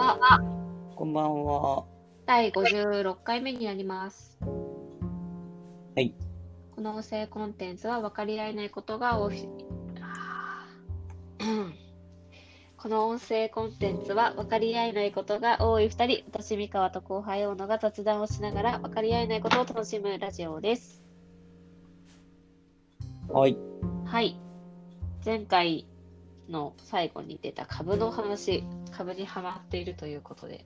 はこんばんは。第56回目になります。はい。この音声コンテンツは分かり合えないことが多い。この音声コンテンツは分かり合えないことが多い2人、私、三河と後輩大野が雑談をしながら分かり合えないことを楽しむラジオです。はい。はい。前回の最後に出た株の話、株にハマっているということで、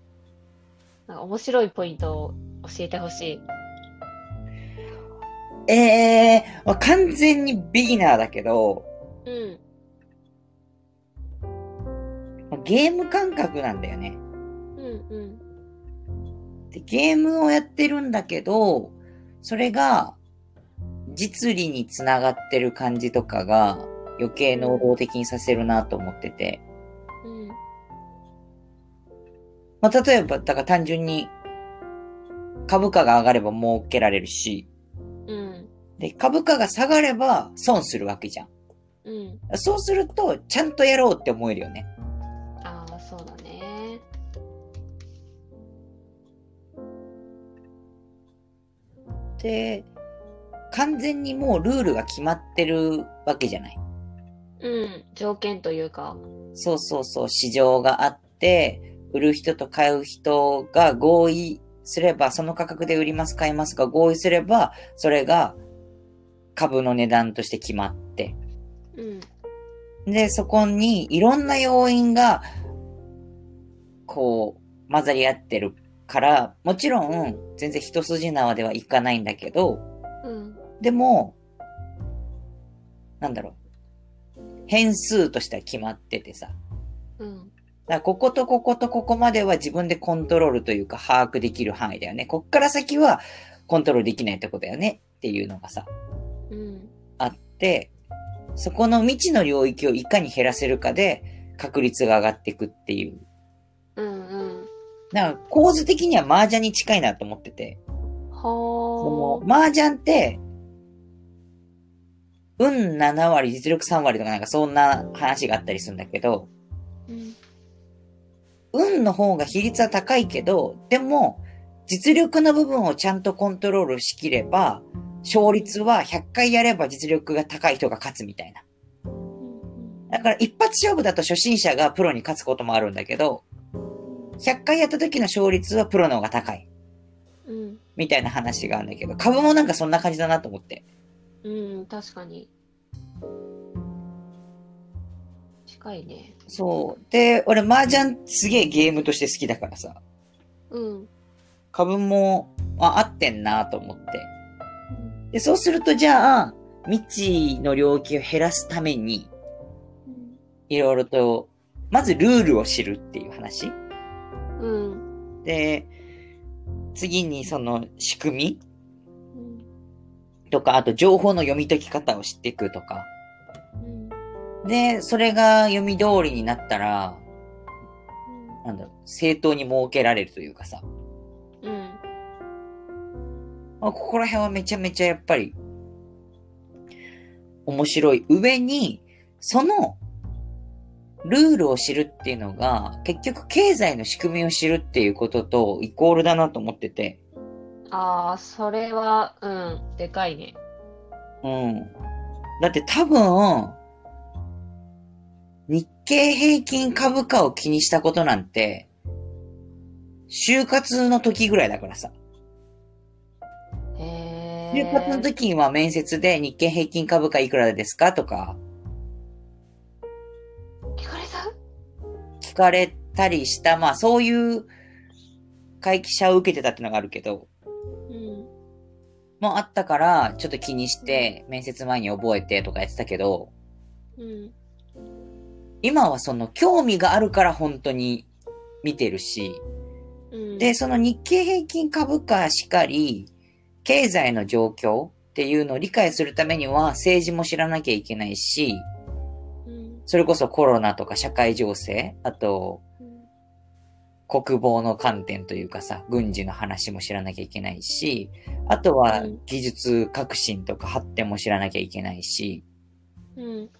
なんか面白いポイントを教えてほしい。ええー、まあ完全にビギナーだけど、うん。まあゲーム感覚なんだよね。うんうん。でゲームをやってるんだけど、それが、実利につながってる感じとかが、余計能動的にさせるなと思ってて。うん。まあ、例えば、だから単純に、株価が上がれば儲けられるし、うん。で、株価が下がれば損するわけじゃん。うん。そうすると、ちゃんとやろうって思えるよね。ああ、そうだね。で、完全にもうルールが決まってるわけじゃない。うん。条件というか。そうそうそう、市場があって、売る人と買う人が合意すれば、その価格で売ります、買いますが合意すれば、それが株の値段として決まって。うん。で、そこにいろんな要因が、こう、混ざり合ってるから、もちろん、全然一筋縄ではいかないんだけど、うん。でも、なんだろう。変数としては決まっててさ。うん。だこことこことここまでは自分でコントロールというか把握できる範囲だよね。こっから先はコントロールできないってことだよねっていうのがさ、うん。あって、そこの未知の領域をいかに減らせるかで確率が上がっていくっていう。うん。うん。だから構図的には麻雀に近いなと思ってて。そほの麻雀って、運7割、実力3割とかなんかそんな話があったりするんだけど、ー。うん。運の方が比率は高いけど、でも、実力の部分をちゃんとコントロールしきれば、勝率は100回やれば実力が高い人が勝つみたいな。だから一発勝負だと初心者がプロに勝つこともあるんだけど、100回やった時の勝率はプロの方が高い。うん。みたいな話があるんだけど、株もなんかそんな感じだなと思って。うん。確かに。近いね。そう。で、俺麻雀すげえゲームとして好きだからさ、うん。株も、あ、合ってんなと思って。で、そうするとじゃあ、未知の領域を減らすために、いろいろと、まずルールを知るっていう話。うん。で、次にその仕組みうん。とか、あと情報の読み解き方を知っていくとか。うん。で、それが読み通りになったら、なんだろう、正当に設けられるというかさ。うん。まあ、ここら辺はめちゃめちゃやっぱり、面白い。上に、その、ルールを知るっていうのが、結局経済の仕組みを知るっていうこととイコールだなと思ってて。ああ、それは、うん。でかいね。うん。だって多分、日経平均株価を気にしたことなんて、就活の時ぐらいだからさ。へ就活のえ。時には面接で日経平均株価いくらですかとか聞かれた？聞かれたりした、まあそういう会記者を受けてたってのがあるけど、うん。もうあったからちょっと気にして面接前に覚えてとかやってたけど、うん。今はその興味があるから本当に見てるし、うん。で、その日経平均株価しかり、経済の状況っていうのを理解するためには政治も知らなきゃいけないし、うん。それこそコロナとか社会情勢、あとうん。国防の観点というかさ、軍事の話も知らなきゃいけないし、あとはうん技術革新とか発展も知らなきゃいけないし、うん。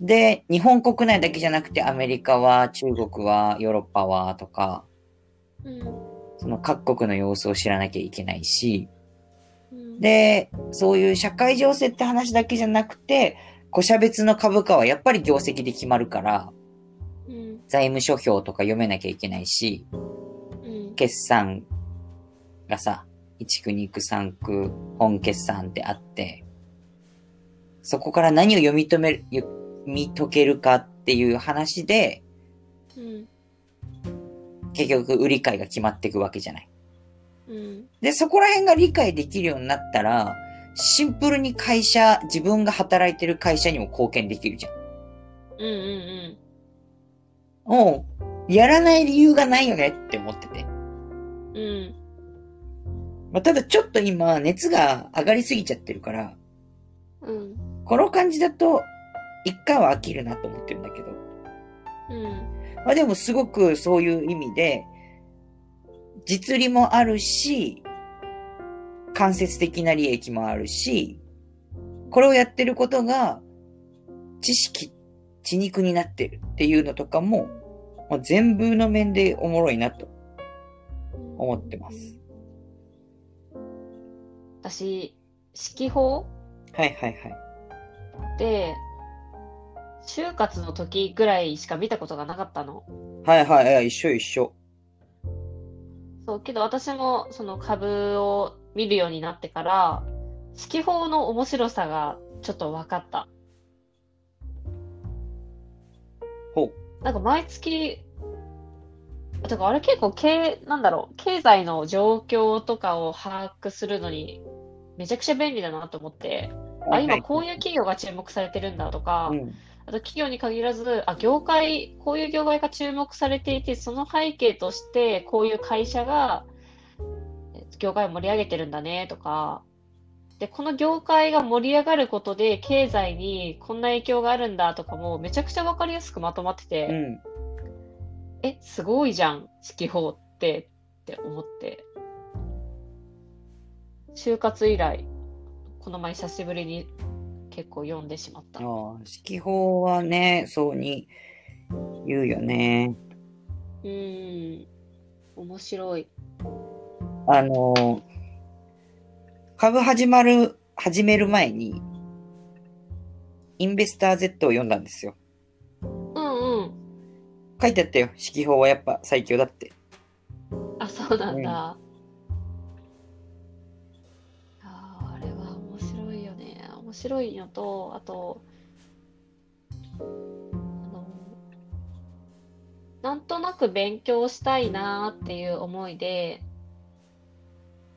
で、日本国内だけじゃなくて、アメリカは、中国は、ヨーロッパは、とか、うん。その各国の様子を知らなきゃいけないし、うん、で、そういう社会情勢って話だけじゃなくて、個社別の株価はやっぱり業績で決まるから、うん。財務諸表とか読めなきゃいけないし、うん。決算がさ、1区、2区、3区、本決算ってあって、そこから何を読み止める、読み解けるかっていう話で、うん。結局売り買いが決まっていくわけじゃない。うん。で、そこら辺が理解できるようになったら、シンプルに会社、自分が働いてる会社にも貢献できるじゃん。うん。うん。もう、やらない理由がないよねって思ってて。うん。まあ、ただちょっと今、熱が上がりすぎちゃってるから、うん。この感じだと、一回は飽きるなと思ってるんだけど。うん。まあでもすごくそういう意味で、実利もあるし、間接的な利益もあるし、これをやってることが、知識、血肉になってるっていうのとかも、まあ、全部の面でおもろいなと思ってます。私、指揮法？はいはいはい。で、就活の時ぐらいしか見たことがなかったの。はいはいはい、一緒一緒。そう、けど私もその株を見るようになってから、指揮法の面白さがちょっと分かった。ほなんか毎月、あてかあれ結構経、なんだろう、経済の状況とかを把握するのにめちゃくちゃ便利だなと思って、う。あ、今こういう企業が注目されてるんだとか、うん。あと企業に限らず、あ、業界、こういう業界が注目されていて、その背景として、こういう会社が、え業界を盛り上げてるんだね、とか、で、この業界が盛り上がることで、経済にこんな影響があるんだとかも、めちゃくちゃわかりやすくまとまってて、うん。え、すごいじゃん、指揮法って、って思って。就活以来、この前久しぶりに結構読んでしまった。ああ、指揮法はね、そうに言うよね。うーん、面白い。あの、株始まる、始める前に、インベスター Z を読んだんですよ。うんうん。書いてあったよ。四季報はやっぱ最強だって。あ、そうなんだ。あーあれは面白いよね。面白いのと、あと、あの、なんとなく勉強したいなっていう思いで、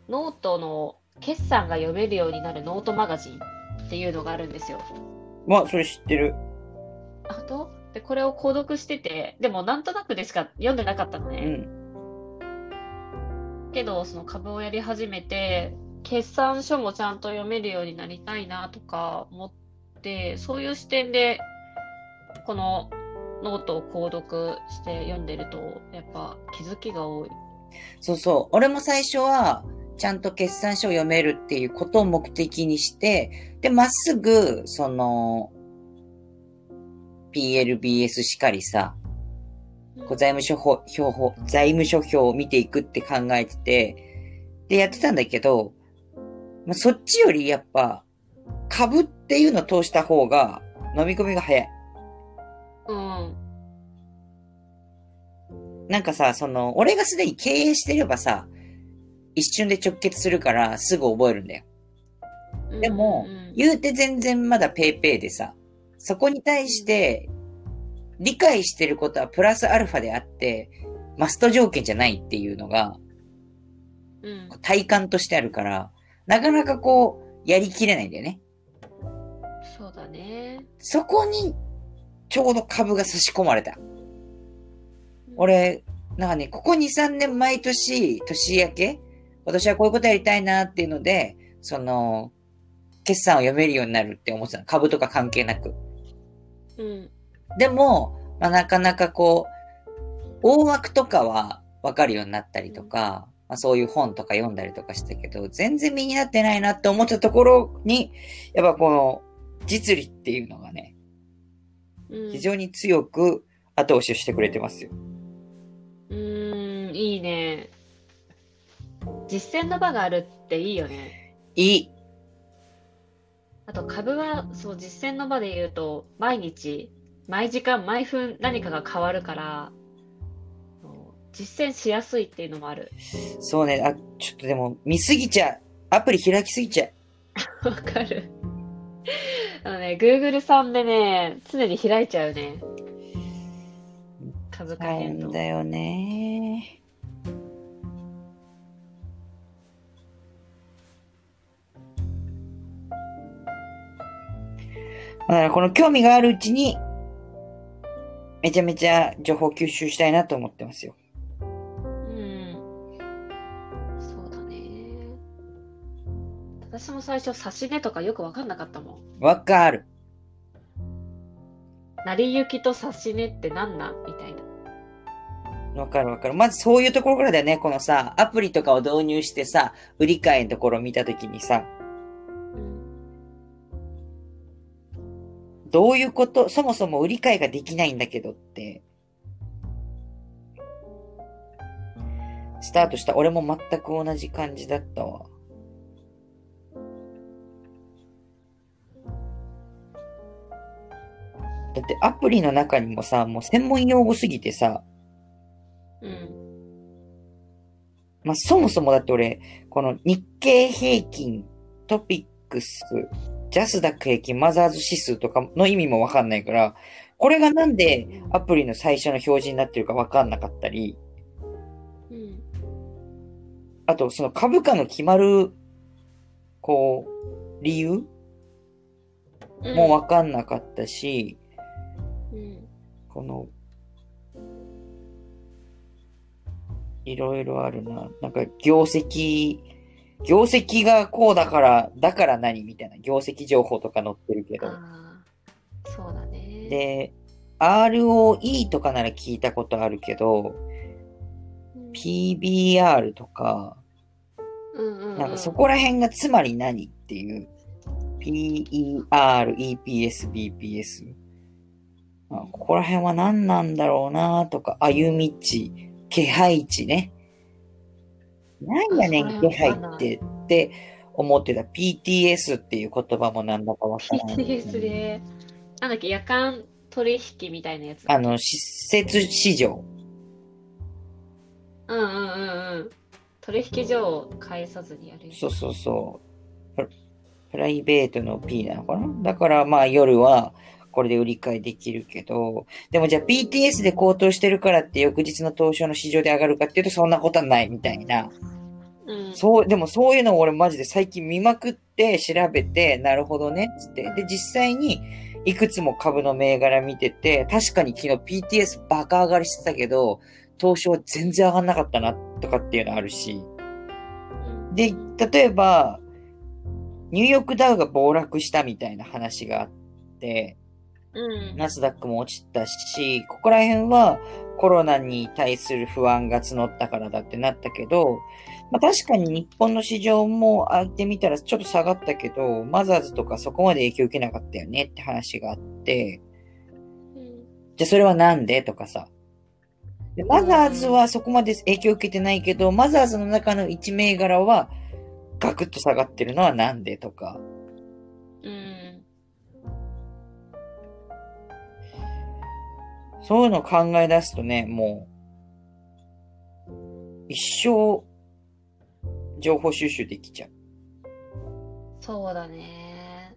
ノートの決算が読めるようになるノートマガジンっていうのがあるんですよ。まあ、それ知ってる。あと、で、これを購読してて、でもなんとなくでしか読んでなかったのね。うん。けど、その株をやり始めて、決算書もちゃんと読めるようになりたいなとか思って、そういう視点で、このノートを購読して読んでると、やっぱ気づきが多い。そうそう。俺も最初は、ちゃんと決算書を読めるっていうことを目的にして、で、まっすぐ、その、PLBS しかりさ、こう財務諸表、表財務諸表を見ていくって考えてて、で、やってたんだけど、まあ、そっちよりやっぱ、株っていうのを通した方が、飲み込みが早い。うん。なんかさ、その、俺がすでに経営してればさ、一瞬で直結するからすぐ覚えるんだよ。でもうんうん言うて全然まだペイペイでさ、そこに対して、理解してることはプラスアルファであって、マスト条件じゃないっていうのがうん体感としてあるから、なかなかこう、やりきれないんだよね。そうだね。そこに、ちょうど株が差し込まれた。俺、なんかね、ここ2、3年毎年、年明け今年はこういうことやりたいなっていうので、その、決算を読めるようになるって思ってたの。株とか関係なく。うん。でも、まあ、なかなかこう、大枠とかはわかるようになったりとか、まあ、そういう本とか読んだりとかしたけど、全然身になってないなって思ったところに、やっぱこの、実利っていうのがね、うん非常に強く後押しをしてくれてますよ。うーん、いいね。実践の場があるっていいよね。いい。あと株は、そう、実践の場で言うと、毎日、毎時間、毎分何かが変わるから、実践しやすいっていうのもある。そうね、あ、ちょっとでも見すぎちゃう。アプリ開きすぎちゃう。わかる。あのね、Google さんでね、常に開いちゃうね。株価大変動。変だよね。だからこの興味があるうちに、めちゃめちゃ情報吸収したいなと思ってますよ。うん。そうだね。私も最初、指値とかよくわかんなかったもん。わかる。成り行きと指値って何なん？みたいな。わかるわかる。まずそういうところからだよね。このさ、アプリとかを導入してさ、売り買いのところを見たときにさ、どういうことそもそも売り買いができないんだけどって、スタートした。俺も全く同じ感じだったわ。だってアプリの中にもさ、もう専門用語すぎてさ、うん。まあ、そもそもだって俺、この日経平均、トピックス、ジャスダック平均、マザーズ指数とかの意味もわかんないから、これがなんでアプリの最初の表示になってるかわかんなかったり、うん。あとその株価の決まる、こう、理由うんもわかんなかったし、うん。この、いろいろあるな。なんか業績、業績がこうだから、だから何みたいな業績情報とか載ってるけど。そうだね。で、ROE とかなら聞いたことあるけど、うん、PBR とか、うんうんうん、なんかそこら辺がつまり何っていう。PER、EPS、BPS。あここら辺は何なんだろうなとか、歩み値、気配値ね。何やねん、気配ってって思ってた。PTS っていう言葉もなんだかわからない。PTS で、なんだっけ、夜間取引みたいなやつ。あの、施設市場。うんうんうんうん。取引所を返さずにやる。そうそうそう。ププライベートの P なのかなだからまあ夜はこれで売り買いできるけど、でもじゃあ PTS で高騰してるからって翌日の東証の市場で上がるかっていうとそんなことはないみたいな。うん。そう、でもそういうのを俺マジで最近見まくって調べて、なるほどね、つって。で、実際にいくつも株の銘柄見てて、確かに昨日 PTS バカ上がりしてたけど、東証は全然上がんなかったな、とかっていうのあるし。うんで、例えば、ニューヨークダウが暴落したみたいな話があって、うん。ナスダックも落ちたし、ここら辺はコロナに対する不安が募ったからだってなったけど、まあ確かに日本の市場も開いてみたらちょっと下がったけど、マザーズとかそこまで影響受けなかったよねって話があって、うんじゃあそれはなんでとかさ。でマザーズはそこまで影響受けてないけど、マザーズの中の1銘柄はガクッと下がってるのはなんでとか。うん。そういうのを考え出すとね、もう、一生、情報収集できちゃう。そうだね。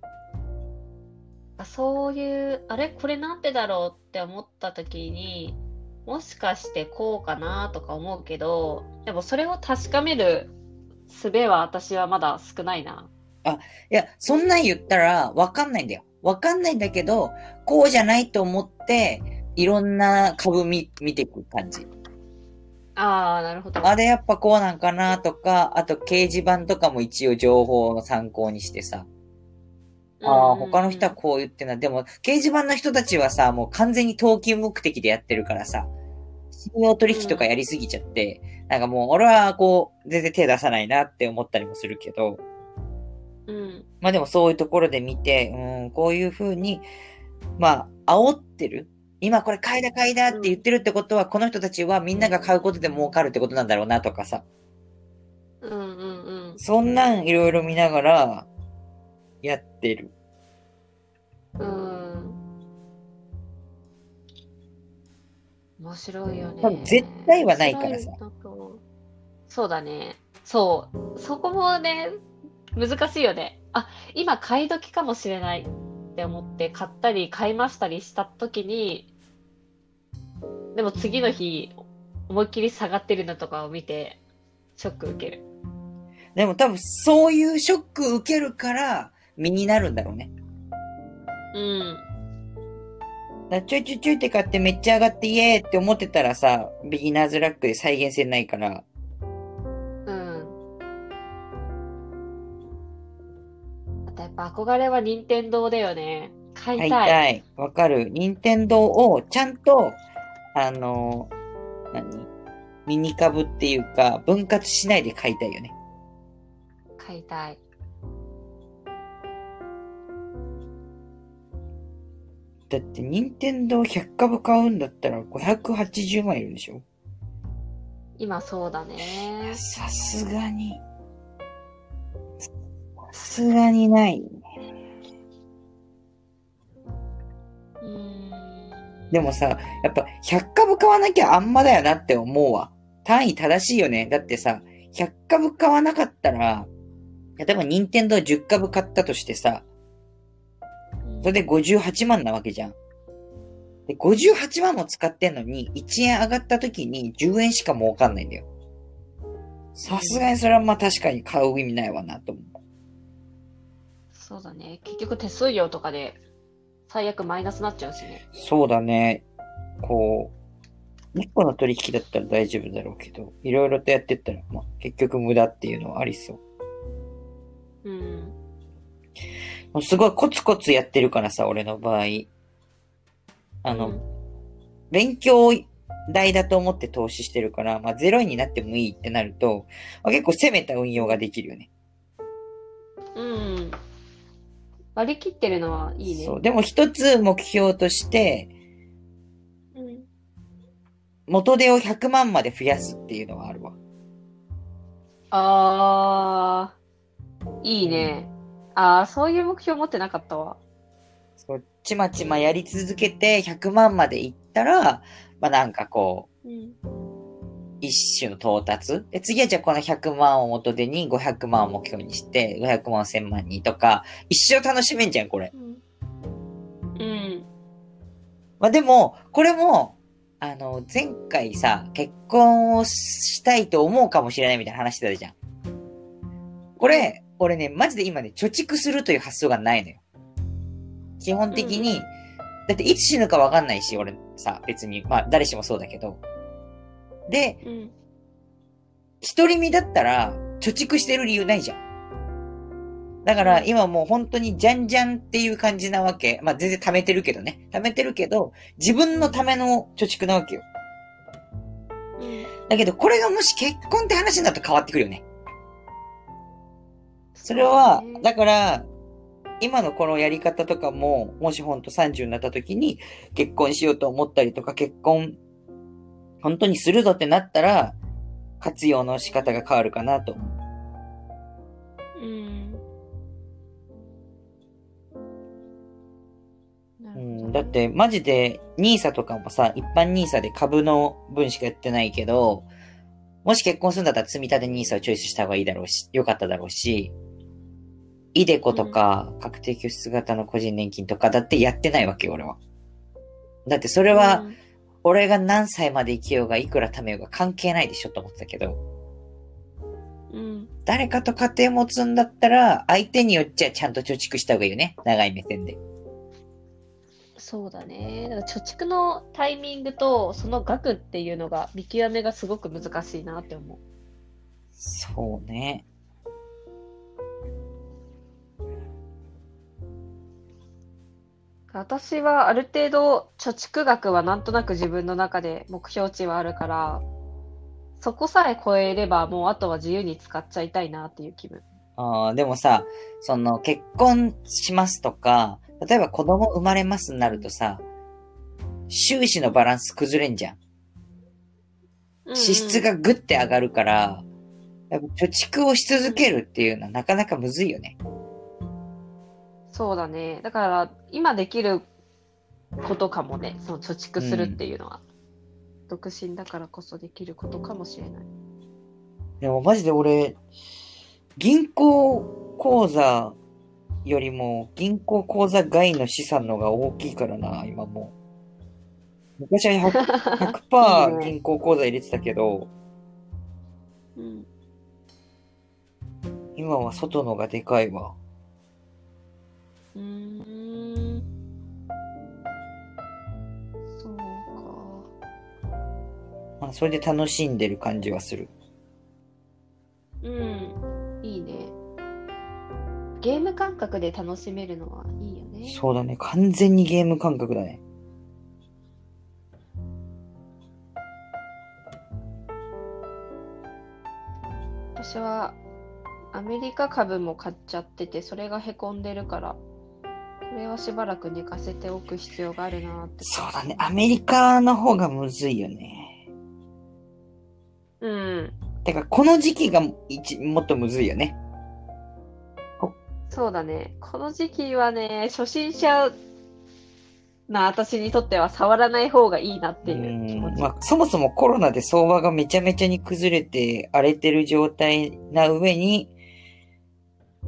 あそういう、あれ？これなんでだろうって思った時に、もしかしてこうかなとか思うけど、でもそれを確かめる術は私はまだ少ないな。いや、そんなん言ったらわかんないんだよ。わかんないんだけど、こうじゃないと思って、いろんな株見、見ていく感じ。ああ、なるほど。あれやっぱこうなんかなとか、あと掲示板とかも一応情報の参考にしてさ。ああ、他の人はこう言ってんな。でも、掲示板の人たちはさ、もう完全に投機目的でやってるからさ、信用取引とかやりすぎちゃって、なんかもう俺はこう、全然手出さないなって思ったりもするけど、うん。まあでもそういうところで見て、うん、こういう風に、まあ、煽ってる今これ買いだ買いだって言ってるってことは、この人たちはみんなが買うことで儲かるってことなんだろうなとかさ。うんうんうん。そんなんいろいろ見ながら、やってる。うん。面白いよね。絶対はないからさそうだね。そう。そこもね、難しいよね。あ、今買い時かもしれないって思って買ったり買いましたりした時に、でも次の日、思いっきり下がってるのとかを見て、ショック受ける。でも多分そういうショック受けるから、身になるんだろうね。うん。だちょいちょいちょいって買ってめっちゃ上がってイエーって思ってたらさ、ビギナーズラックで再現性ないから、ぱ憧れは任天堂だよね。買い。たい。わかる。任天堂をちゃんと、あの、何？ミニ株っていうか、分割しないで買いたいよね。買いたい。だって、任天堂100株買うんだったら580万いるでしょ？今そうだね。さすがに。さすがにない。うーん。でもさ、やっぱ100株買わなきゃあんまだよなって思うわ。単位正しいよね。だってさ、100株買わなかったら、例えば任天堂10株買ったとしてさ、それで58万なわけじゃん。で、58万も使ってんのに、1円上がった時に10円しか儲かんないんだよ。さすがにそれはまあ確かに買う意味ないわなと思う。そうだね。結局手数料とかで最悪マイナスになっちゃうしね。そうだね。こう、一個の取引だったら大丈夫だろうけど、いろいろとやってったら、まあ、結局無駄っていうのはありそう。うん。もうすごいコツコツやってるからさ、俺の場合。あの、うん勉強代だと思って投資してるから、まあゼロ円になってもいいってなると、まあ、結構攻めた運用ができるよね。うん。割り切ってるのはいいね。そう。でも一つ目標として、うん。元手を100万まで増やすっていうのはあるわ。あー、いいね。あー、そういう目標持ってなかったわ。そう、ちまちまやり続けて100万までいったら、まあなんかこう、うん。一種の到達？で、次はじゃあこの100万を元手に500万を目標にして、500万を1000万にとか、一生楽しめんじゃん、これ。うん。うん。まあでも、これも、あの、前回さ、結婚をしたいと思うかもしれないみたいな話してたじゃん。これ、俺ね、マジで今ね、貯蓄するという発想がないのよ。基本的に、うんだっていつ死ぬかわかんないし、俺さ、別に、まあ誰しもそうだけど。で、うん。一人身だったら、貯蓄してる理由ないじゃん。だから、今もう本当にじゃんじゃんっていう感じなわけ。まあ全然貯めてるけどね。貯めてるけど、自分のための貯蓄なわけよ。うん。だけど、これがもし結婚って話になると変わってくるよね。それは、だから、今のこのやり方とかも、もしほんと30になった時に結婚しようと思ったりとか、結婚、本当にするぞってなったら、活用の仕方が変わるかなと思う。うん。だって、マジで、ニーサとかもさ、一般ニーサで株の分しかやってないけど、もし結婚するんだったら積み立てニーサをチョイスした方がいいだろうし、よかっただろうし、イデコとか、確定拠出型の個人年金とかだってやってないわけよ、俺は。だってそれは、うん俺が何歳まで生きようがいくら貯めようが関係ないでしょと思ってたけど、うん。誰かと家庭持つんだったら、相手によっちゃちゃんと貯蓄した方がいいよね。長い目線で。そうだね。だから貯蓄のタイミングとその額っていうのが見極めがすごく難しいなって思う。そうね。私はある程度貯蓄額はなんとなく自分の中で目標値はあるから、そこさえ超えればもうあとは自由に使っちゃいたいなっていう気分。ああ、でもさ、その結婚しますとか、例えば子供生まれますになるとさ、収支のバランス崩れんじゃん。うんうん支出がぐって上がるから、やっぱ貯蓄をし続けるっていうのはなかなかむずいよね。そうだね。だから、今できることかもね、その貯蓄するっていうのは。独身だからこそできることかもしれない。でもマジで俺、銀行口座よりも銀行口座外の資産の方が大きいからな、今もう。昔は 100%, 100 いいね銀行口座入れてたけど、うん。今は外のがでかいわ。うーん。そうか。まあ、それで楽しんでる感じはする。うん。いいね。ゲーム感覚で楽しめるのはいいよね。そうだね。完全にゲーム感覚だね。私はアメリカ株も買っちゃってて、それがへこんでるから、これはしばらく寝かせておく必要があるなって。そうだね。アメリカの方がむずいよね。うん。てか、この時期が一もっとむずいよね。そうだね。この時期はね、初心者な私にとっては触らない方がいいなっていう気持ち。うんまあ、そもそもコロナで相場がめちゃめちゃに崩れて荒れてる状態な上に、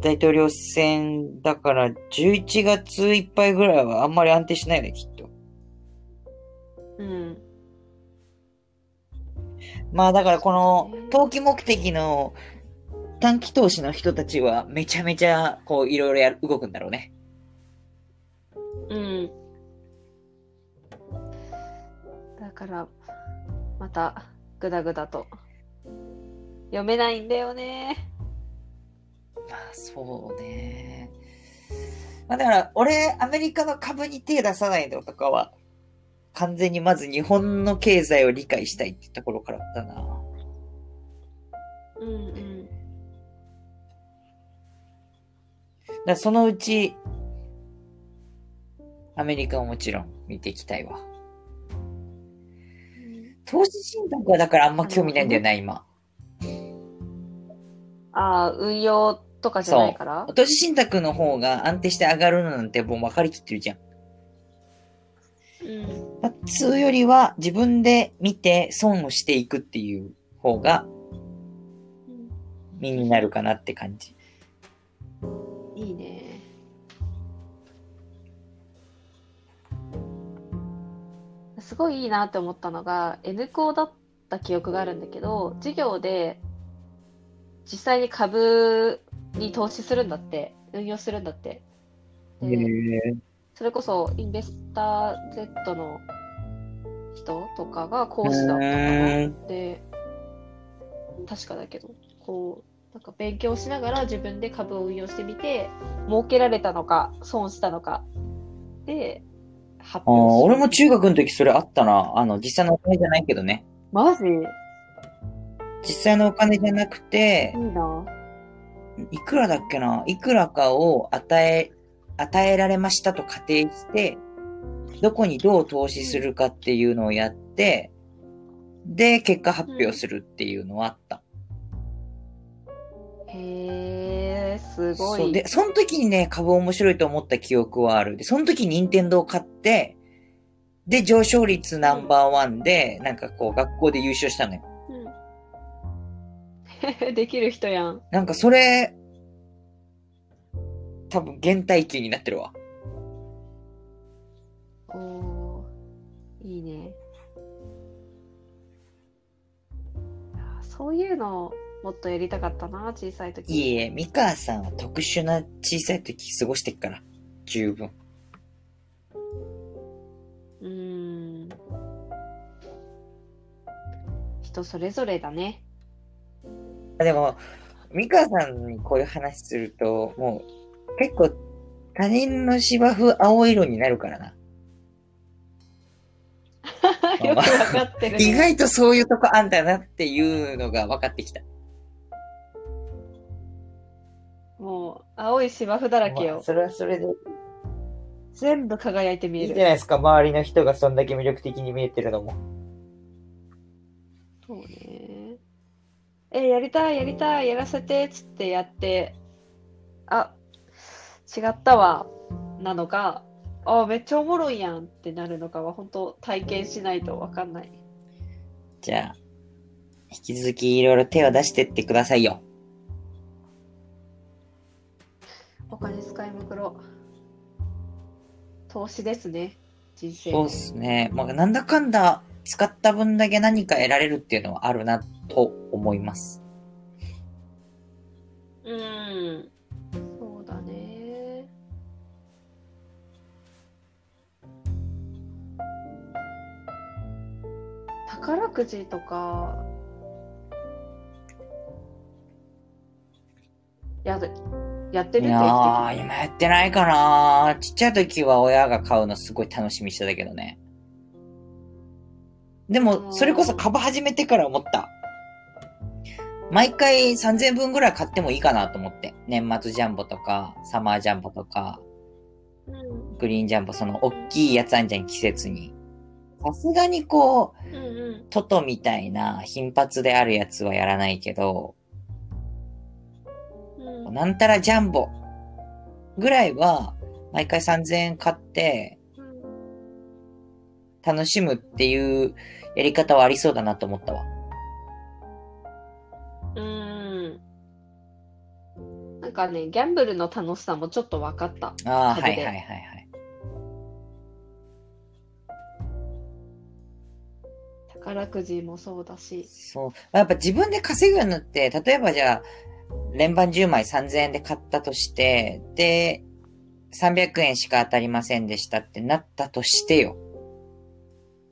大統領選だから11月いっぱいぐらいはあんまり安定しないよね、きっと。うん。まあだからこの投機目的の短期投資の人たちはめちゃめちゃこういろいろやる動くんだろうね。うん。だから、また、ぐだぐだと。読めないんだよね。まあそうね。まあだから俺アメリカの株に手出さないのとかは完全にまず日本の経済を理解したいってところからだな。うんうん。だそのうち、アメリカをもちろん見ていきたいわ。投資信託はだからあんま興味ないんだよな、今。ああ、運用とかじゃないから？投資信託の方が安定して上がるのなんてもう分かりきってるじゃん。うん。まあ、通よりは自分で見て損をしていくっていう方が身になるかなって感じ。いいね。すごいいいなって思ったのが N 校だった記憶があるんだけど授業で実際に株に投資するんだって運用するんだってでそれこそインベスター Z の人とかが講師だったかうなで確かだけどこうなんか勉強しながら自分で株を運用してみて儲けられたのか損したのかで発表俺も中学の時それあったな。あの、実際のお金じゃないけどね。マジ？い実際のお金じゃなくてい、な。いくらだっけな？いくらかを与え、与えられましたと仮定して、どこにどう投資するかっていうのをやって、で、結果発表するっていうのはあった。へえ、すごい。そうで、その時にね、株面白いと思った記憶はある。で、その時に任天堂買って、で、上昇率ナンバーワンで、なんかこう、学校で優勝したのよ。う んできる人やん。なんかそれ、多分、原体験になってるわ。おーいいね。そういうのもっとやりたかったな、小さい時。いいえ、三河さんは特殊な小さい時過ごしてっから。十分。うーん。人それぞれだね。でも、三河さんにこういう話すると、もう、結構、他人の芝生青色になるからな。よくわかってる、ね。意外とそういうとこあんだなっていうのが分かってきた。もう、青い芝生だらけよ。まあそれはそれで。全部輝いて見いいえる。じゃないですか、周りの人がそんだけ魅力的に見えてるのも。そうね。え、やりたい、やりたい、やらせて、つってやって、あ、違ったわ、なのか、あ、めっちゃおもろいやんってなるのかは、本当体験しないとわかんない。じゃあ、引き続きいろいろ手を出してってくださいよ。お金使い袋。投資ですね、人生のそうっ。すね。まあ、なんだかんだ使った分だけ何か得られるっていうのはあるなと思います。うん。そうだね。宝くじとか、やで、やっているやー、定期的に今やってないかなちっちゃい時は親が買うのすごい楽しみにしてたけどね。でも、それこそ株始めてから思った。毎回3000分ぐらい買ってもいいかなと思って。年末ジャンボとか、サマージャンボとか、うんグリーンジャンボ、その大きいやつあんじゃん、季節に。さすがにこう、うんうんトトみたいな頻発であるやつはやらないけど、うんなんたらジャンボぐらいは、毎回3000円買って楽しむっていうやり方はありそうだなと思ったわ。うん。なんかね、ギャンブルの楽しさもちょっと分かった。ああ、はいはいはいはい。宝くじもそうだし。そう。やっぱ自分で稼ぐようになって、例えばじゃあ、連番10枚3000円で買ったとして、で、300円しか当たりませんでしたってなったとしてよ。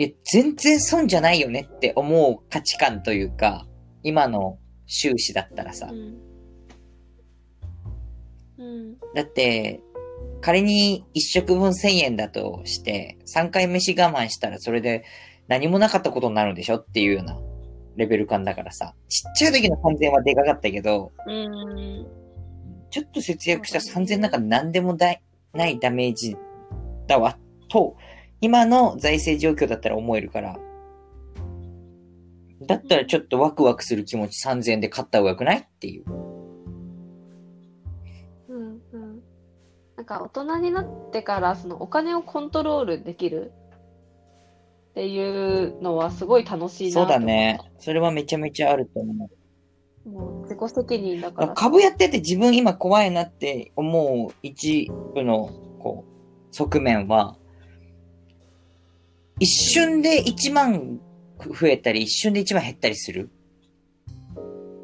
いや、全然損じゃないよねって思う価値観というか、今の収支だったらさう。ん。うん。だって、仮に1食分1000円だとして、3回飯我慢したらそれで何もなかったことになるんでしょっていうようなレベル感だからさ。ちっちゃい時の3000円はでかかったけど、うん。ちょっと節約した3000円なんか何でもないダメージだわ、と、今の財政状況だったら思えるから。だったらちょっとワクワクする気持ち3000円で買った方がよくない？っていう。うん。うん。なんか大人になってから、そのお金をコントロールできるっていうのはすごい楽しいなそうだね。それはめちゃめちゃあると思う。もう自己責任だから。株やってて自分今怖いなって思う一部のこう側面は、一瞬で1万増えたり、一瞬で1万減ったりする？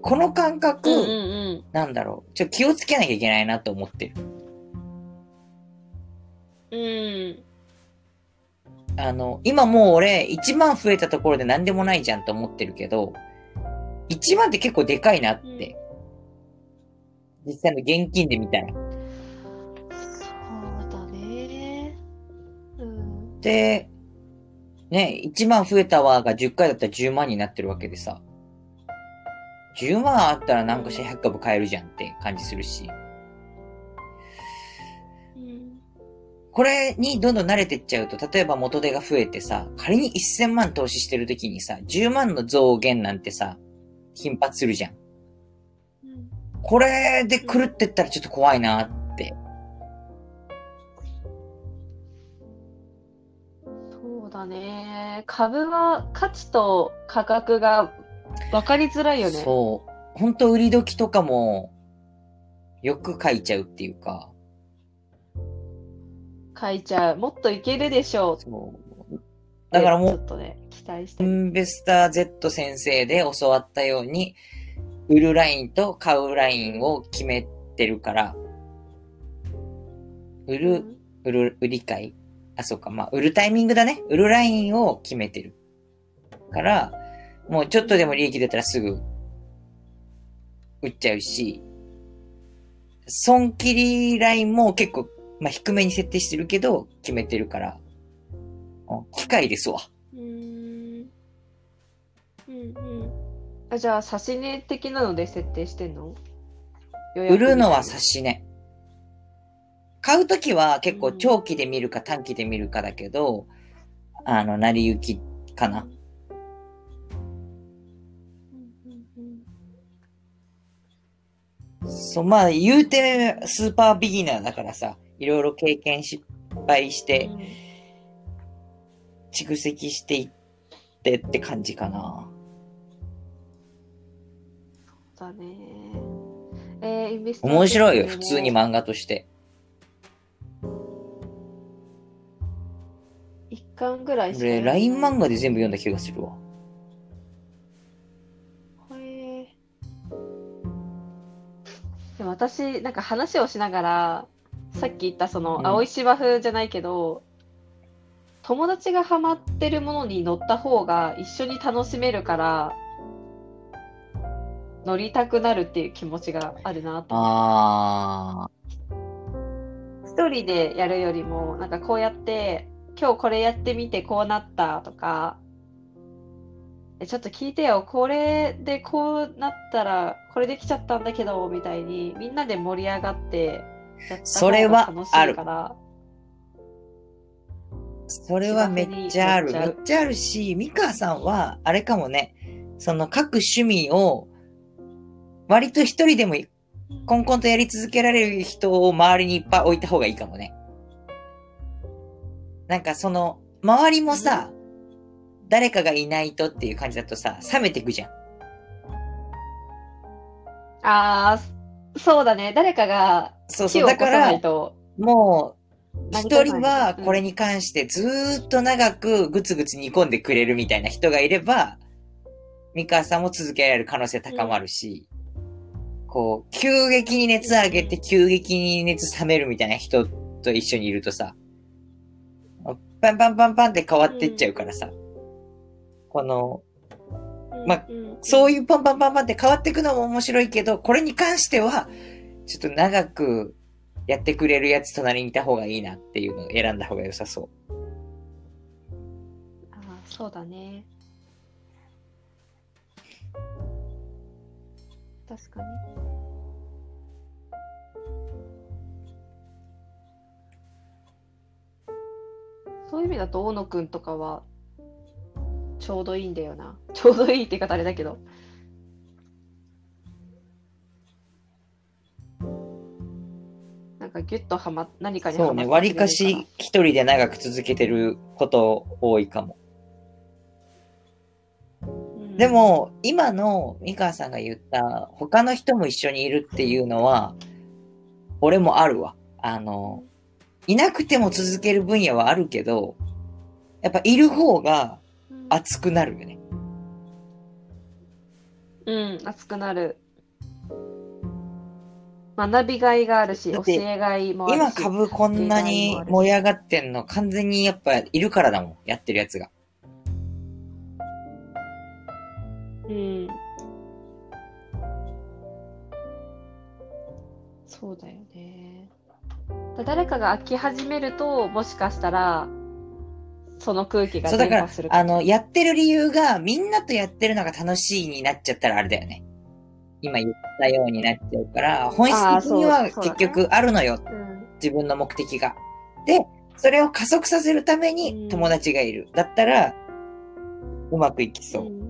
この感覚、うんうんなんだろう？ちょっと気をつけなきゃいけないなと思ってる。うん。うん。あの、今もう俺1万増えたところで何でもないじゃんと思ってるけど、1万って結構でかいなって。実際の現金で見たら。そうだね。うん。で、ね、1万増えたわが10回だったら10万になってるわけでさ。10万あったら何かしら100株買えるじゃんって感じするし。うん。これにどんどん慣れてっちゃうと、例えば元手が増えてさ、仮に1000万投資してる時にさ、10万の増減なんてさ、頻発するじゃんこれで狂ってったらちょっと怖いなっだね。株は価値と価格が分かりづらいよね。そう。ほんと売り時とかも、よく書いちゃうっていうか。書いちゃう。もっといけるでしょう。そう。だからもうちょ、っとね、期待してイる。ンベスター Z 先生で教わったように、売るラインと買うラインを決めてるから、売る、売る、売り買いあ、そうか、まあ、売るタイミングだね。売るラインを決めてる。から、もうちょっとでも利益出たらすぐ、売っちゃうし、損切りラインも結構、まあ、低めに設定してるけど、決めてるから、うん機械ですわ。うーん。うんうん。あ、じゃあ、差し値的なので設定してんの？売るのは差差し値。買うときは結構長期で見るか短期で見るかだけど、あの、成り行きかな。そう、まあ言うてスーパービギナーだからさ、いろいろ経験失敗して、蓄積していってって感じかな。だね。えー、インベスト面白いよ、普通に漫画として。巻ぐらいしか俺、LINE 漫画で全部読んだ気がするわ。へえでも私、なんか話をしながら、さっき言ったその、うん青い芝生じゃないけど、友達がハマってるものに乗った方が一緒に楽しめるから、乗りたくなるっていう気持ちがあるなと思って。あ一人でやるよりも、なんかこうやって、今日これやってみてこうなったとか、え、ちょっと聞いてよ、これでこうなったら、これできちゃったんだけど、みたいに、みんなで盛り上がって、やったそれは方が楽しいから、ー、それはめっちゃある。めっちゃあるし、ミカさんは、あれかもね、その各趣味を、割と一人でもコンコンとやり続けられる人を周りにいっぱい置いた方がいいかもね。なんかその、周りもさ、誰かがいないとっていう感じだとさ、冷めてくじゃん。あー、そうだね、誰かがそうそう。だからもう、一人はこれに関してずーっと長くぐつぐつ煮込んでくれるみたいな人がいれば、ミカさんも続けられる可能性高まるし、こう、急激に熱上げて急激に熱冷めるみたいな人と一緒にいるとさ、パンパンパンパンって変わっていっちゃうからさ、この、まうんうんそういうパンパンパンパンって変わっていくのも面白いけど、これに関しては、ちょっと長くやってくれるやつ隣にいた方がいいなっていうのを選んだ方が良さそう。あーそうだね。確かに。そういう意味だと大野くんとかはちょうどいいんだよな。ちょうどいいって言い方あれだけど。なんかギュッとはま、何かにそうね、はま割かし一人で長く続けてること多いかも。らうんでも、今の三川さんが言った、他の人も一緒にいるっていうのは、俺もあるわ。あの、いなくても続ける分野はあるけど、やっぱいる方がうん熱くなるよね。うん、熱くなる。学びがいがあるし、教えがいもあるし。今株こんなに盛り上がってんの完全にやっぱいるからだもん。やってるやつが。うん。そうだよ誰かが飽き始めると、もしかしたら、その空気がそうだからあの、やってる理由がみんなとやってるのが楽しいになっちゃったらあれだよね。今言ったようになっちゃうから、本質的には結局あるのよ。うん。自分の目的が。で、それを加速させるためうんに友達がいる。だったら、うまくいきそう。うん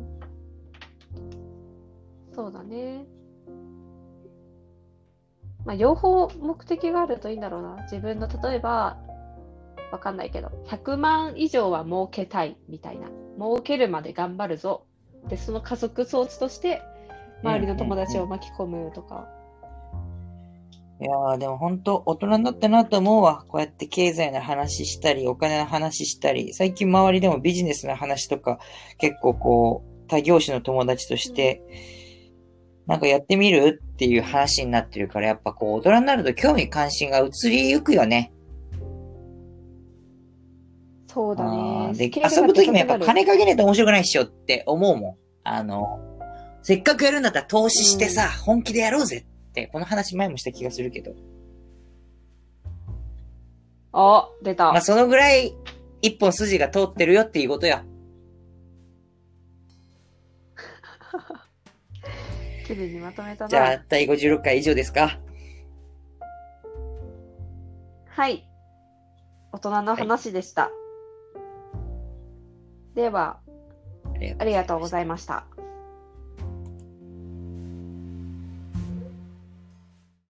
そうだね。まあ、両方目的があるといいんだろうな。自分の、例えば、わかんないけど、100万以上は儲けたいみたいな。儲けるまで頑張るぞ。で、その加速装置として、周りの友達を巻き込むとか。いやー、でも本当大人になったなと思うわ。こうやって経済の話したり、お金の話したり、最近周りでもビジネスの話とか、結構こう、他業種の友達として、なんかやってみるっていう話になってるから、やっぱこう、大人になると興味関心が移りゆくよね。そうだあね。ーで、遊ぶときもやっぱ金かけないと面白くないっしょって思うもん。あの、せっかくやるんだったら投資してさ、本気でやろうぜって、この話前もした気がするけど。あ、出た。まあ、そのぐらい一本筋が通ってるよっていうことよ。綺麗にまとめたな。じゃあ、第56回以上ですかはい。大人の話でした。では、ありありがとうごいざいました。